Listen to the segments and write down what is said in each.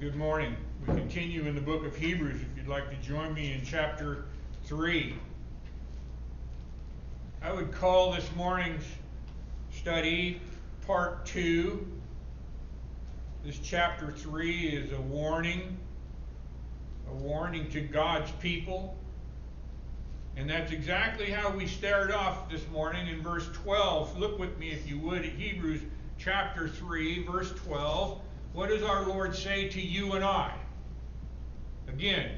good morning. We continue in the book of Hebrews. If you'd like to join me in chapter 3. I would call this morning's study part 2. This chapter 3 is a warning, a warning to God's people. And that's exactly how we started off this morning in verse 12. Look with me, if you would, at Hebrews chapter 3, verse 12. What does our Lord say to you and I? Again,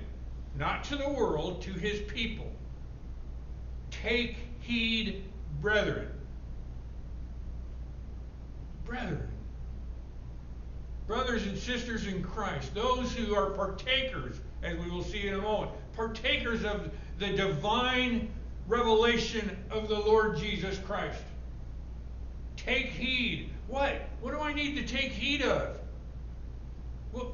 not to the world, to his people. Take heed, brethren. Brethren. Brothers and sisters in Christ, those who are partakers, as we will see in a moment, partakers of the divine revelation of the Lord Jesus Christ. Take heed. What? What do I need to take heed of? Well,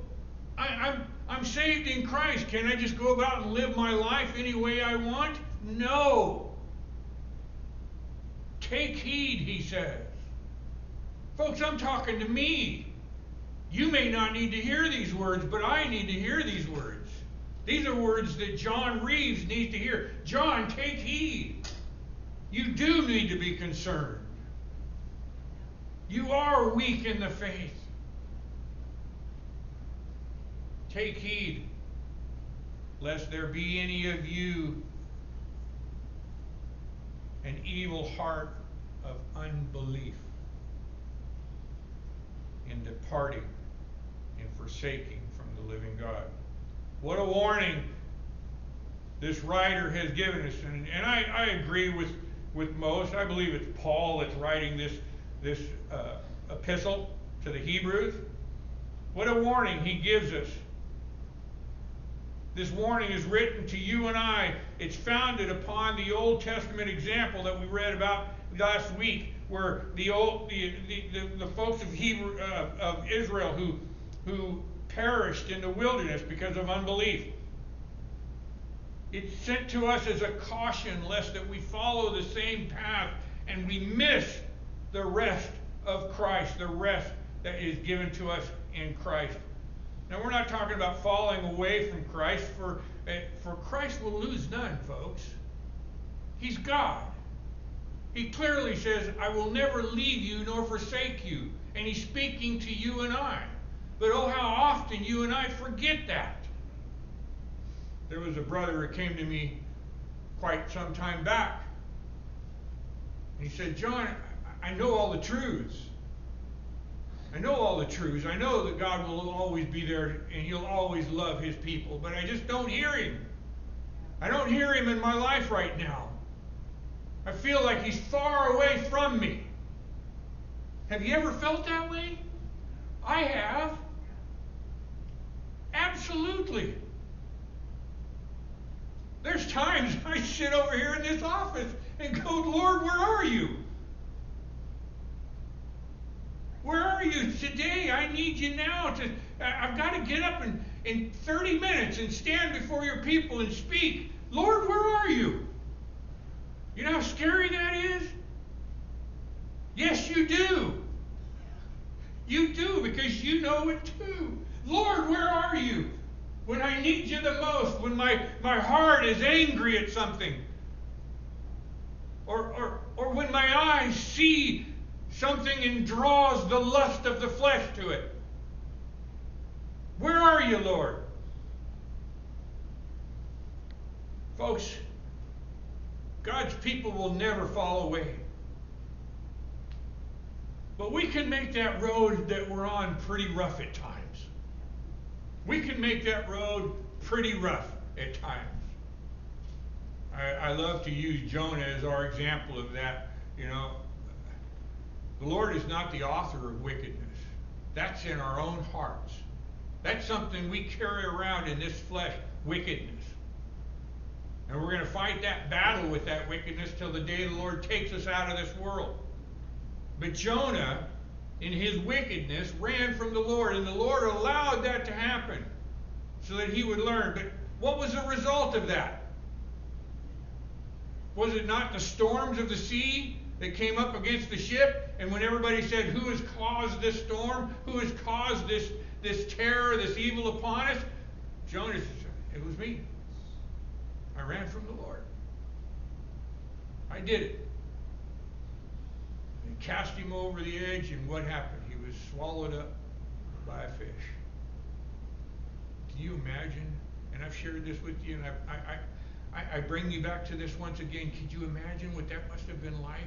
I, I'm, I'm saved in Christ. Can I just go about and live my life any way I want? No. Take heed, he says. Folks, I'm talking to me. You may not need to hear these words, but I need to hear these words. These are words that John Reeves needs to hear. John, take heed. You do need to be concerned. You are weak in the faith. Take heed, lest there be any of you an evil heart of unbelief in departing and forsaking from the living God. What a warning this writer has given us. And, and I, I agree with, with most. I believe it's Paul that's writing this, this uh, epistle to the Hebrews. What a warning he gives us. This warning is written to you and I. It's founded upon the Old Testament example that we read about last week, where the old the the, the, the folks of Hebrew uh, of Israel who who perished in the wilderness because of unbelief. It's sent to us as a caution lest that we follow the same path and we miss the rest of Christ, the rest that is given to us in Christ. Now, we're not talking about falling away from Christ, for, eh, for Christ will lose none, folks. He's God. He clearly says, I will never leave you nor forsake you. And he's speaking to you and I. But oh, how often you and I forget that. There was a brother who came to me quite some time back. He said, John, I know all the truths. I know all the truths. I know that God will always be there and He'll always love His people, but I just don't hear Him. I don't hear Him in my life right now. I feel like He's far away from me. Have you ever felt that way? I have. Absolutely. There's times I sit over here in this office and go, Lord, where are you? Where are you today? I need you now to I've got to get up in, in 30 minutes and stand before your people and speak. Lord, where are you? You know how scary that is? Yes, you do. You do because you know it too. Lord, where are you? When I need you the most, when my, my heart is angry at something, or, or, or when my eyes see something and draws the lust of the flesh to it. Where are you, Lord? Folks, God's people will never fall away. But we can make that road that we're on pretty rough at times. We can make that road pretty rough at times. I, I love to use Jonah as our example of that. You know, the Lord is not the author of wickedness. That's in our own hearts. That's something we carry around in this flesh, wickedness. And we're going to fight that battle with that wickedness till the day the Lord takes us out of this world. But Jonah, in his wickedness, ran from the Lord, and the Lord allowed that to happen so that he would learn. But what was the result of that? Was it not the storms of the sea that came up against the ship? And when everybody said, Who has caused this storm? Who has caused this, this terror, this evil upon us? Jonah said, It was me. I ran from the Lord. I did it. And cast him over the edge, and what happened? He was swallowed up by a fish. Can you imagine? And I've shared this with you, and I, I, I, I bring you back to this once again. Could you imagine what that must have been like?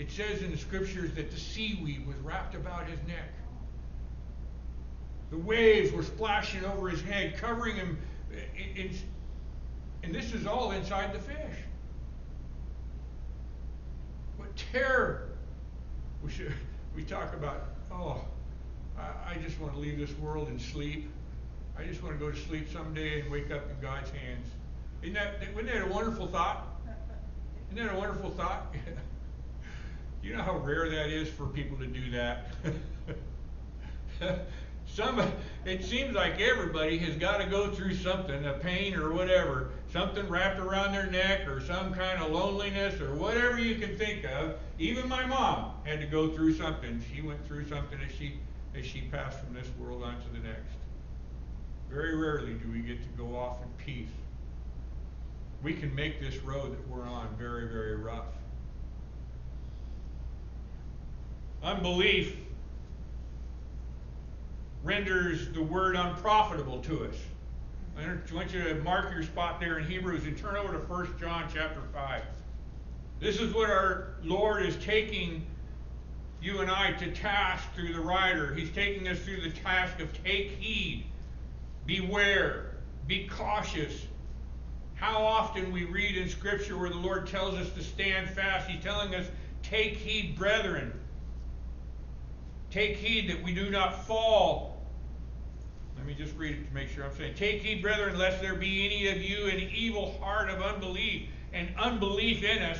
It says in the scriptures that the seaweed was wrapped about his neck. The waves were splashing over his head, covering him. Eh, eh, in, in, and this is all inside the fish. What terror! We should we talk about, oh, I, I just want to leave this world and sleep. I just want to go to sleep someday and wake up in God's hands. Isn't that, isn't that a wonderful thought? Isn't that a wonderful thought? You know how rare that is for people to do that? Some, it seems like everybody has got to go through something, a pain or whatever, something wrapped around their neck or some kind of loneliness or whatever you can think of. Even my mom had to go through something. She went through something as she as she passed from this world on to the next. Very rarely do we get to go off in peace. We can make this road that we're on very, very rough. Unbelief renders the word unprofitable to us. I want you to mark your spot there in Hebrews and turn over to 1 John chapter 5. This is what our Lord is taking you and I to task through the writer. He's taking us through the task of take heed, beware, be cautious. How often we read in Scripture where the Lord tells us to stand fast. He's telling us, take heed, brethren. Take heed that we do not fall. Let me just read it to make sure I'm saying. Take heed, brethren, lest there be any of you an evil heart of unbelief, and unbelief in us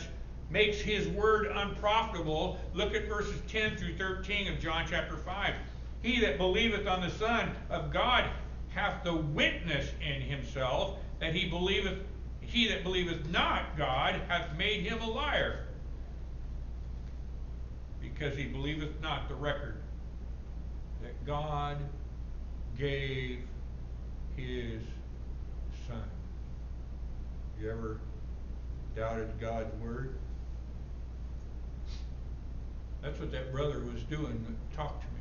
makes his word unprofitable. Look at verses 10 through 13 of John chapter 5. He that believeth on the Son of God hath the witness in himself that he believeth he that believeth not God hath made him a liar because he believeth not the record God gave his son. You ever doubted God's word? That's what that brother was doing that talked to me.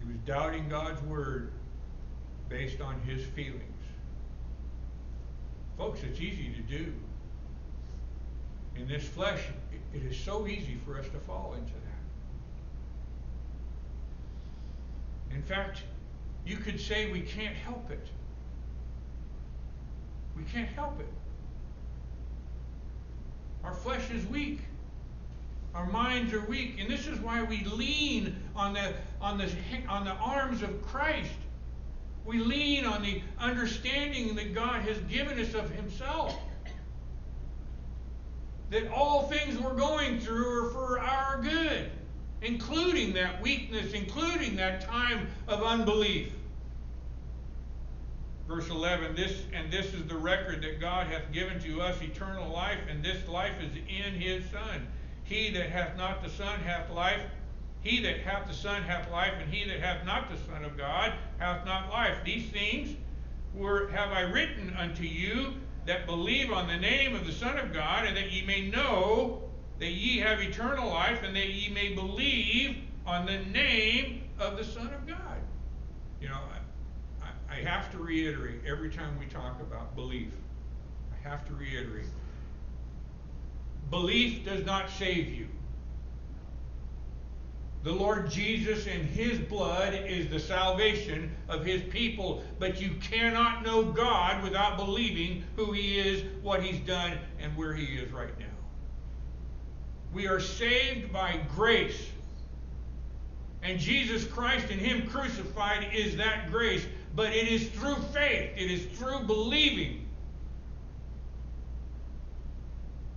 He was doubting God's word based on his feelings. Folks, it's easy to do. In this flesh, it is so easy for us to fall into that. In fact, you could say we can't help it. We can't help it. Our flesh is weak. Our minds are weak, and this is why we lean on the on the on the arms of Christ. We lean on the understanding that God has given us of Himself that all things we're going through are for our good, including that weakness, including that time of unbelief. Verse 11, this and this is the record that God hath given to us eternal life, and this life is in his Son. He that hath not the Son hath life. He that hath the Son hath life, and he that hath not the Son of God hath not life. These things were have I written unto you that believe on the name of the Son of God, and that ye may know that ye have eternal life, and that ye may believe on the name of the Son of God. You know, I, I, have to reiterate every time we talk about belief. I have to reiterate. Belief does not save you. The Lord Jesus and His blood is the salvation of His people. But you cannot know God without believing who He is, what He's done, and where He is right now. We are saved by grace. And Jesus Christ and Him crucified is that grace. But it is through faith, it is through believing.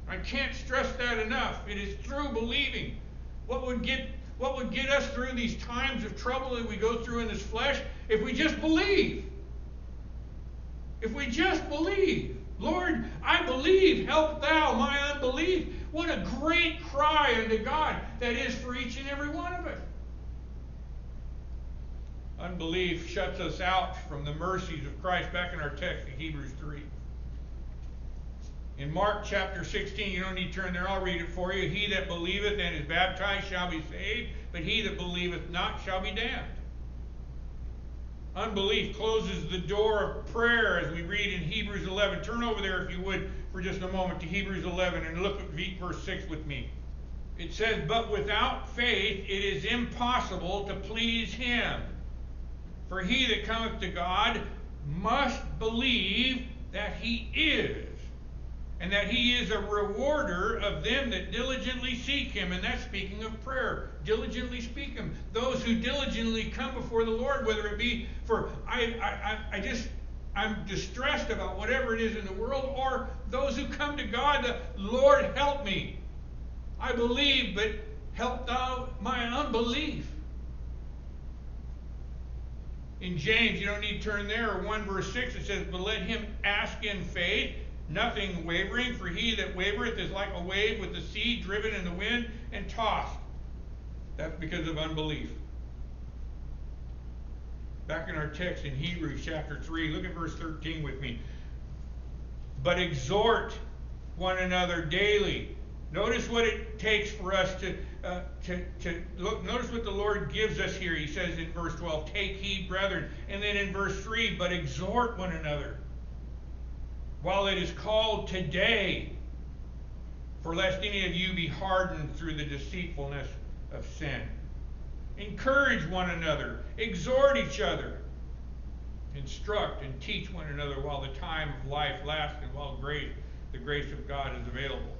I can't stress that enough. It is through believing. What would get what would get us through these times of trouble that we go through in this flesh if we just believe. If we just believe. Lord, I believe, help thou my unbelief. What a great cry unto God that is for each and every one of us. Unbelief shuts us out from the mercies of Christ. Back in our text in Hebrews 3. In Mark chapter 16, you don't need to turn there, I'll read it for you. He that believeth and is baptized shall be saved, but he that believeth not shall be damned. Unbelief closes the door of prayer as we read in Hebrews 11. Turn over there, if you would, for just a moment to Hebrews 11 and look at verse 6 with me. It says, But without faith it is impossible to please him. For he that cometh to God must believe that he is, and that he is a rewarder of them that diligently seek him. And that's speaking of prayer. Diligently seek him. Those who diligently come before the Lord, whether it be for, I, I, I just, I'm distressed about whatever it is in the world, or those who come to God, the Lord help me. I believe, but help thou my unbelief. In James, you don't need to turn there, 1 verse 6, it says, But let him ask in faith, nothing wavering, for he that wavereth is like a wave with the sea driven in the wind and tossed. That's because of unbelief. Back in our text in Hebrews chapter 3, look at verse 13 with me. But exhort one another daily. Notice what it takes for us to uh, to, to look, notice what the Lord gives us here. He says in verse 12, Take heed, brethren. And then in verse 3, But exhort one another while it is called today, for lest any of you be hardened through the deceitfulness of sin. Encourage one another, exhort each other, instruct and teach one another while the time of life lasts and while grace, the grace of God is available.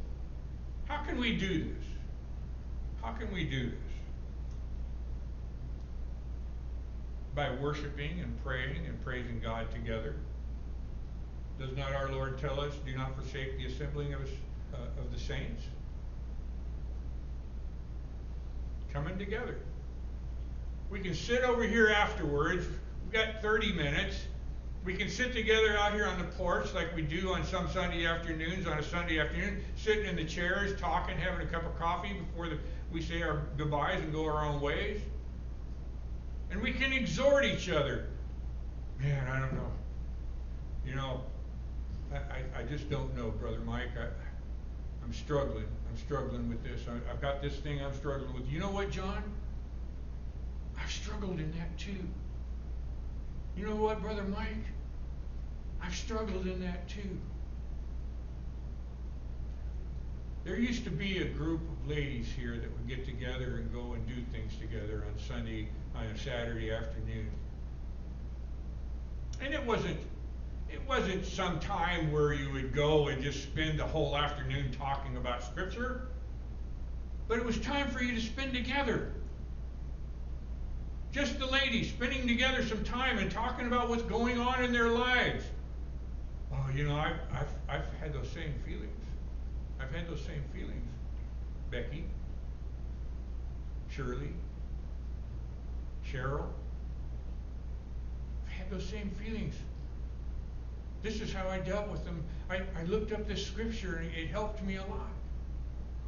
How can we do this? How can we do this? By worshiping and praying and praising God together. Does not our Lord tell us, do not forsake the assembling of, us, uh, of the saints? Coming together. We can sit over here afterwards. We've got 30 minutes. We can sit together out here on the porch like we do on some Sunday afternoons, on a Sunday afternoon, sitting in the chairs, talking, having a cup of coffee before the we say our goodbyes and go our own ways. And we can exhort each other. Man, I don't know. You know, I, I, just don't know, Brother Mike. I, I'm struggling. I'm struggling with this. I, I've got this thing I'm struggling with. You know what, John? I've struggled in that too. You know what, Brother Mike? I've struggled in that too. There used to be a group of ladies here that would get together and go and do things together on Sunday, on a Saturday afternoon. And it wasn't it wasn't some time where you would go and just spend the whole afternoon talking about scripture. But it was time for you to spend together. Just the ladies spending together some time and talking about what's going on in their lives. Oh, you know, I've, I've, I've had those same feelings. I've had those same feelings. Becky, Shirley, Cheryl. I've had those same feelings. This is how I dealt with them. I, I looked up this scripture and it helped me a lot.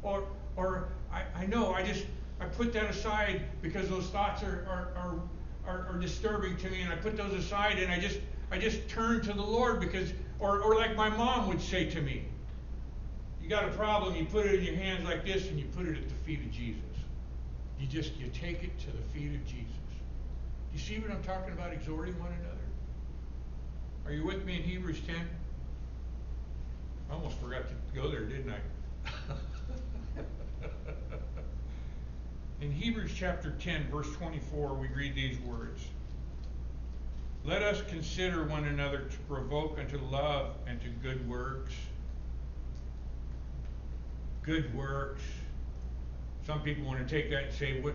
Or, or I, I know I just I put that aside because those thoughts are, are, are, are, disturbing to me and I put those aside and I just I just turn to the Lord because or, or like my mom would say to me, you got a problem, you put it in your hands like this and you put it at the feet of Jesus. You just you take it to the feet of Jesus. You see what I'm talking about exhorting one another? Are you with me in Hebrews 10? I almost forgot to go there, didn't I? in Hebrews chapter 10, verse 24, we read these words. Let us consider one another to provoke unto love and to good works good works. Some people want to take that and say, what,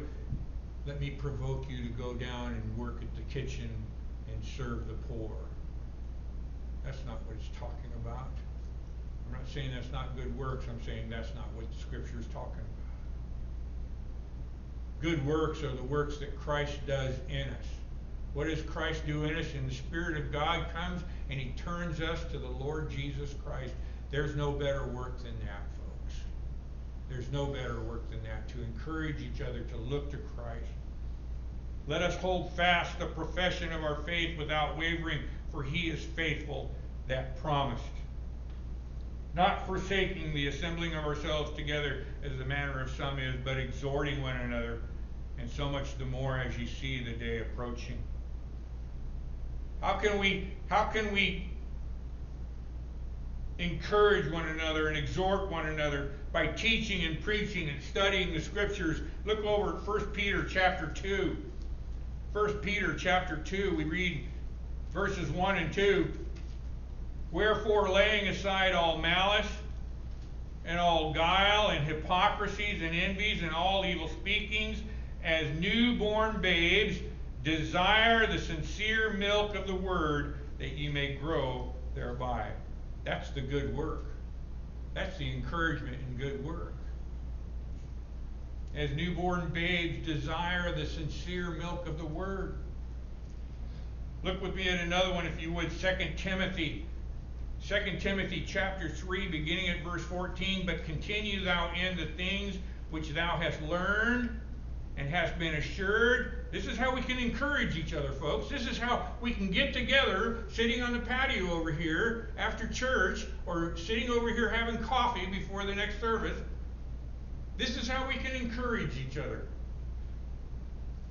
let me provoke you to go down and work at the kitchen and serve the poor. That's not what it's talking about. I'm not saying that's not good works. I'm saying that's not what the scripture is talking about. Good works are the works that Christ does in us. What does Christ do in us? And the Spirit of God comes and He turns us to the Lord Jesus Christ. There's no better work than that. Folks. There's no better work than that, to encourage each other to look to Christ. Let us hold fast the profession of our faith without wavering, for he is faithful that promised. Not forsaking the assembling of ourselves together as the manner of some is, but exhorting one another, and so much the more as you see the day approaching. How can we how can we encourage one another and exhort one another by teaching and preaching and studying the scriptures? Look over at 1 Peter chapter 2. 1 Peter chapter 2, we read verses 1 and 2. Wherefore, laying aside all malice and all guile and hypocrisies and envies and all evil speakings, as newborn babes, desire the sincere milk of the word that ye may grow thereby. That's the good work. That's the encouragement in good work. As newborn babes desire the sincere milk of the word. Look with me at another one, if you would, 2 Timothy. 2 Timothy chapter 3, beginning at verse 14. But continue thou in the things which thou hast learned and hast been assured. This is how we can encourage each other, folks. This is how we can get together sitting on the patio over here after church or sitting over here having coffee before the next service this is how we can encourage each other.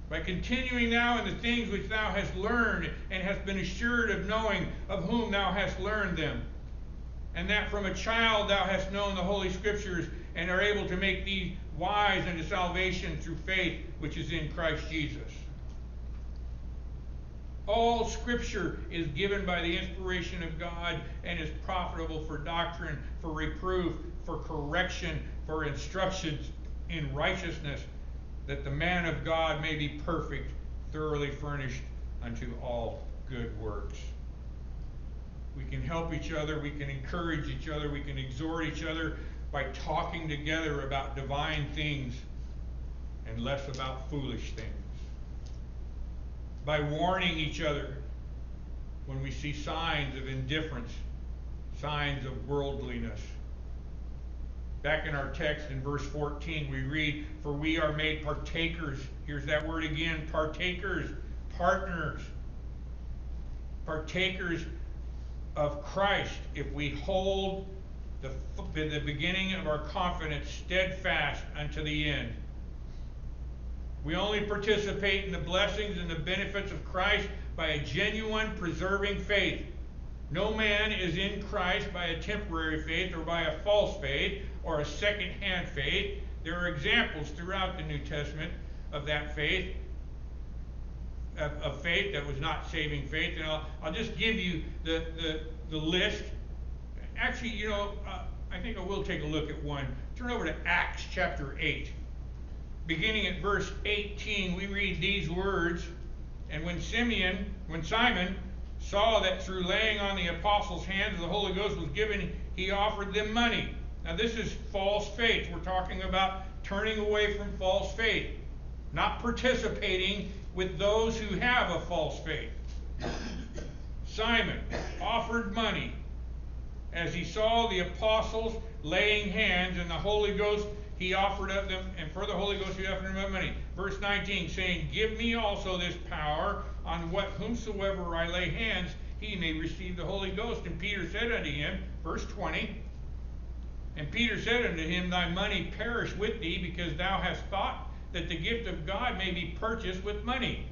By continuing now in the things which thou hast learned and hast been assured of knowing of whom thou hast learned them. And that from a child thou hast known the Holy Scriptures and are able to make thee wise unto salvation through faith which is in Christ Jesus. All Scripture is given by the inspiration of God and is profitable for doctrine, for reproof, for correction, for instructions in righteousness, that the man of God may be perfect, thoroughly furnished unto all good works. We can help each other, we can encourage each other, we can exhort each other by talking together about divine things and less about foolish things. By warning each other when we see signs of indifference, signs of worldliness Back in our text in verse 14, we read, For we are made partakers. Here's that word again partakers, partners. Partakers of Christ if we hold the, the beginning of our confidence steadfast unto the end. We only participate in the blessings and the benefits of Christ by a genuine, preserving faith. No man is in Christ by a temporary faith or by a false faith or a second hand faith. There are examples throughout the New Testament of that faith, of, of faith that was not saving faith. And I'll, I'll just give you the, the, the list. Actually, you know, uh, I think I will take a look at one. Turn over to Acts chapter 8. Beginning at verse 18, we read these words And when Simeon, when Simon saw that through laying on the apostles' hands the Holy Ghost was given, he offered them money now, this is false faith. We're talking about turning away from false faith, not participating with those who have a false faith. Simon offered money as he saw the apostles laying hands and the Holy Ghost he offered up them, and for the Holy Ghost he offered them money. Verse 19, saying, Give me also this power on what whomsoever I lay hands, he may receive the Holy Ghost. And Peter said unto him, verse 20, and Peter said unto him, Thy money perish with thee, because thou hast thought that the gift of God may be purchased with money.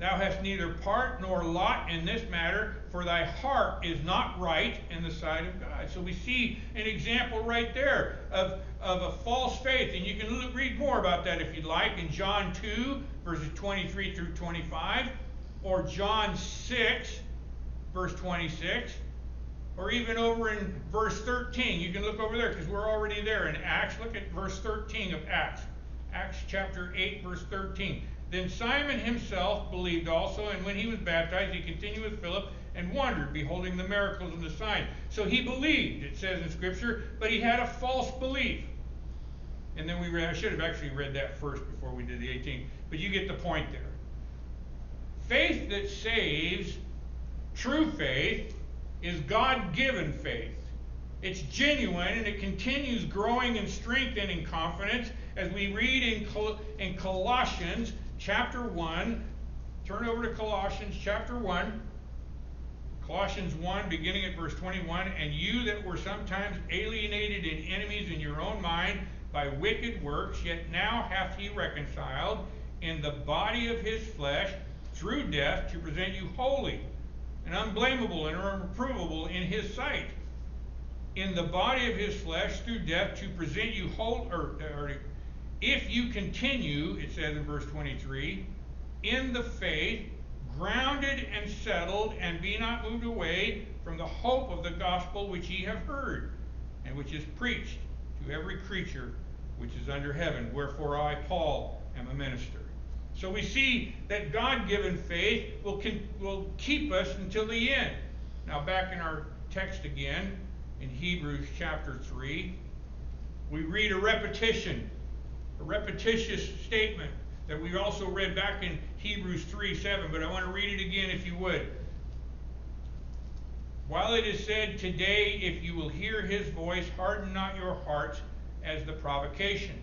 Thou hast neither part nor lot in this matter, for thy heart is not right in the sight of God. So we see an example right there of, of a false faith. And you can look, read more about that if you'd like in John 2, verses 23 through 25, or John 6, verse 26 or even over in verse 13. You can look over there because we're already there in Acts. Look at verse 13 of Acts. Acts chapter 8, verse 13. Then Simon himself believed also, and when he was baptized, he continued with Philip and wondered, beholding the miracles and the signs. So he believed, it says in Scripture, but he had a false belief. And then we read, I should have actually read that first before we did the 18, but you get the point there. Faith that saves, true faith, is God given faith. It's genuine and it continues growing and in confidence. As we read in, Col- in Colossians chapter 1. Turn over to Colossians chapter 1. Colossians 1, beginning at verse 21. And you that were sometimes alienated and enemies in your own mind by wicked works, yet now hath he reconciled in the body of his flesh through death to present you holy and unblameable and unreprovable in his sight. In the body of his flesh through death to present you whole, or, or if you continue, it says in verse 23, in the faith, grounded and settled, and be not moved away from the hope of the gospel which ye have heard, and which is preached to every creature which is under heaven. Wherefore I, Paul, am a minister. So we see that God given faith will, will keep us until the end. Now, back in our text again, in Hebrews chapter 3, we read a repetition, a repetitious statement that we also read back in Hebrews 3 7, but I want to read it again if you would. While it is said, Today, if you will hear his voice, harden not your hearts as the provocation.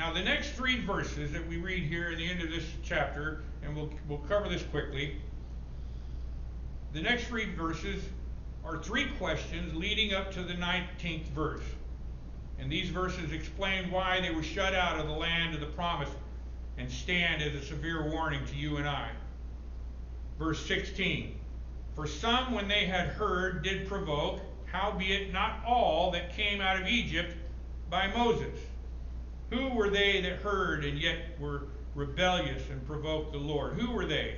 Now, the next three verses that we read here in the end of this chapter, and we'll, we'll cover this quickly. The next three verses are three questions leading up to the 19th verse. And these verses explain why they were shut out of the land of the promise and stand as a severe warning to you and I. Verse 16 For some, when they had heard, did provoke, howbeit not all that came out of Egypt by Moses. Who were they that heard and yet were rebellious and provoked the Lord? Who were they?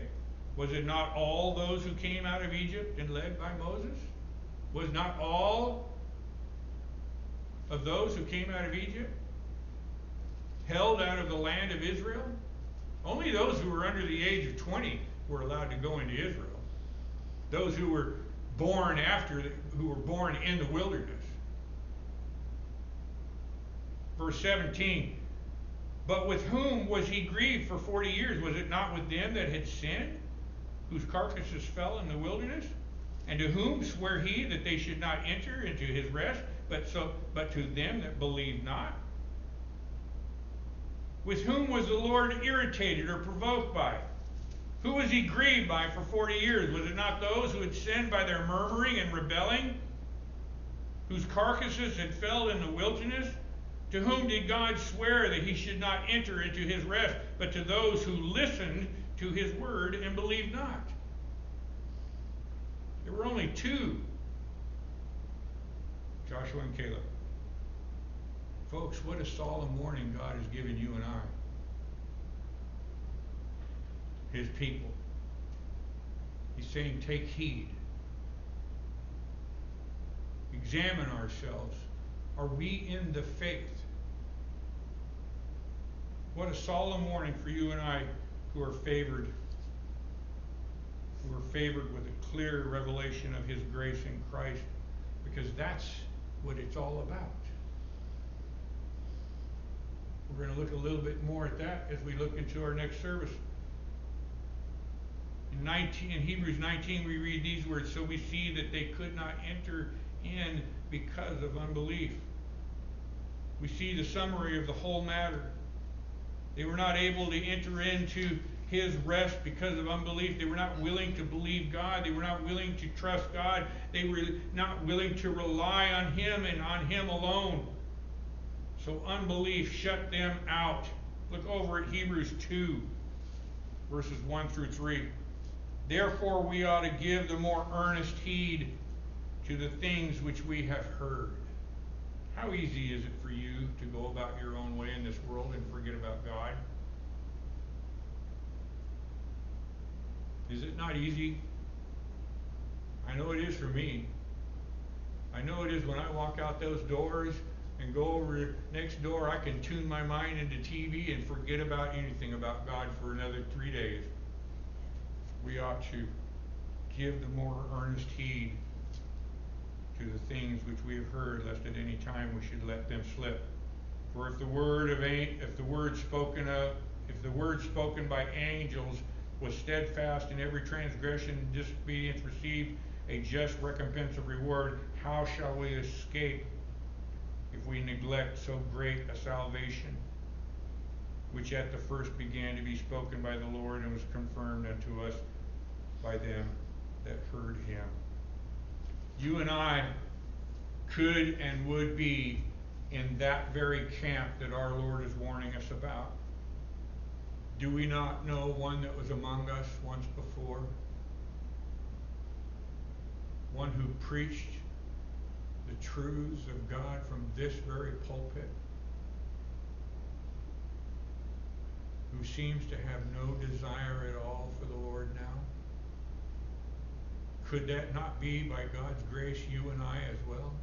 Was it not all those who came out of Egypt and led by Moses? Was not all of those who came out of Egypt held out of the land of Israel? Only those who were under the age of 20 were allowed to go into Israel. Those who were born after, who were born in the wilderness. Verse 17. But with whom was he grieved for 40 years? Was it not with them that had sinned, whose carcasses fell in the wilderness? And to whom sware he that they should not enter into his rest, but so but to them that believe not? With whom was the Lord irritated or provoked by? Who was he grieved by for forty years? Was it not those who had sinned by their murmuring and rebelling, whose carcasses had fell in the wilderness? To whom did God swear that he should not enter into his rest, but to those who listened to his word and believed not? There were only two Joshua and Caleb. Folks, what a solemn warning God has given you and I, His people. He's saying, take heed. Examine ourselves. Are we in the faith? What a solemn warning for you and I who are favored, who are favored with a clear revelation of His grace in Christ, because that's what it's all about. We're going to look a little bit more at that as we look into our next service. In, 19, in Hebrews 19, we read these words So we see that they could not enter in because of unbelief. We see the summary of the whole matter. They were not able to enter into his rest because of unbelief. They were not willing to believe God. They were not willing to trust God. They were not willing to rely on him and on him alone. So unbelief shut them out. Look over at Hebrews 2, verses 1 through 3. Therefore, we ought to give the more earnest heed to the things which we have heard. How easy is it for you to go about your own way in this world and forget about God? Is it not easy? I know it is for me. I know it is when I walk out those doors and go over next door, I can tune my mind into TV and forget about anything about God for another three days. We ought to give the more earnest heed to the things which we have heard, lest at any time we should let them slip. For if the word of if the word spoken of if the word spoken by angels was steadfast in every transgression and disobedience received a just recompense of reward, how shall we escape if we neglect so great a salvation? which at the first began to be spoken by the Lord and was confirmed unto us by them that heard him. You and I could and would be in that very camp that our Lord is warning us about. Do we not know one that was among us once before? One who preached the truths of God from this very pulpit? Who seems to have no desire at all for the Lord now? Could that not be, by God's grace, you and I as well?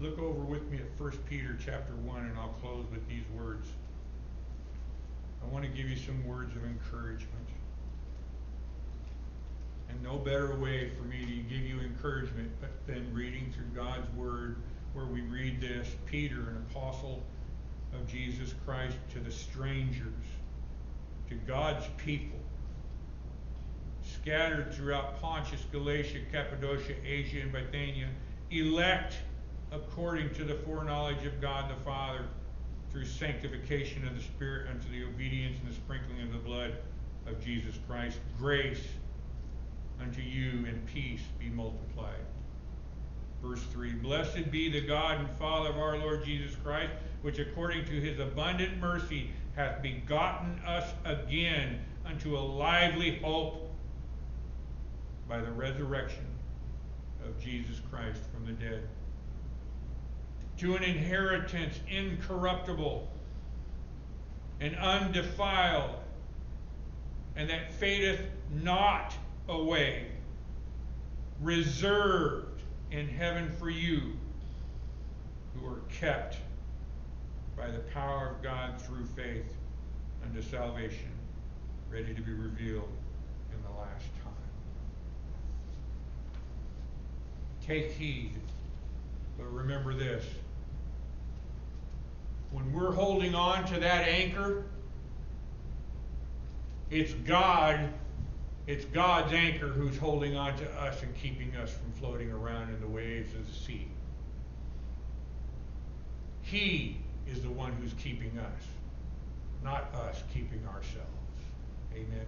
Look over with me at 1 Peter chapter 1, and I'll close with these words. I want to give you some words of encouragement. And no better way for me to give you encouragement than reading through God's Word, where we read this Peter, an apostle of Jesus Christ, to the strangers, to God's people, scattered throughout Pontus, Galatia, Cappadocia, Asia, and Bithynia, elect according to the foreknowledge of God the Father, through sanctification of the Spirit unto the obedience and the sprinkling of the blood of Jesus Christ. Grace unto you and peace be multiplied. Verse 3 Blessed be the God and Father of our Lord Jesus Christ, which according to his abundant mercy hath begotten us again unto a lively hope by the resurrection of Jesus Christ from the dead, to an inheritance incorruptible and undefiled, and that fadeth not away, reserved in heaven for you who are kept by the power of God through faith unto salvation, ready to be revealed in the last time. Take heed, but remember this. When we're holding on to that anchor, it's God it's God's anchor who's holding on to us and keeping us from floating around in the waves of the sea. He is the one who's keeping us, not us keeping ourselves. Amen.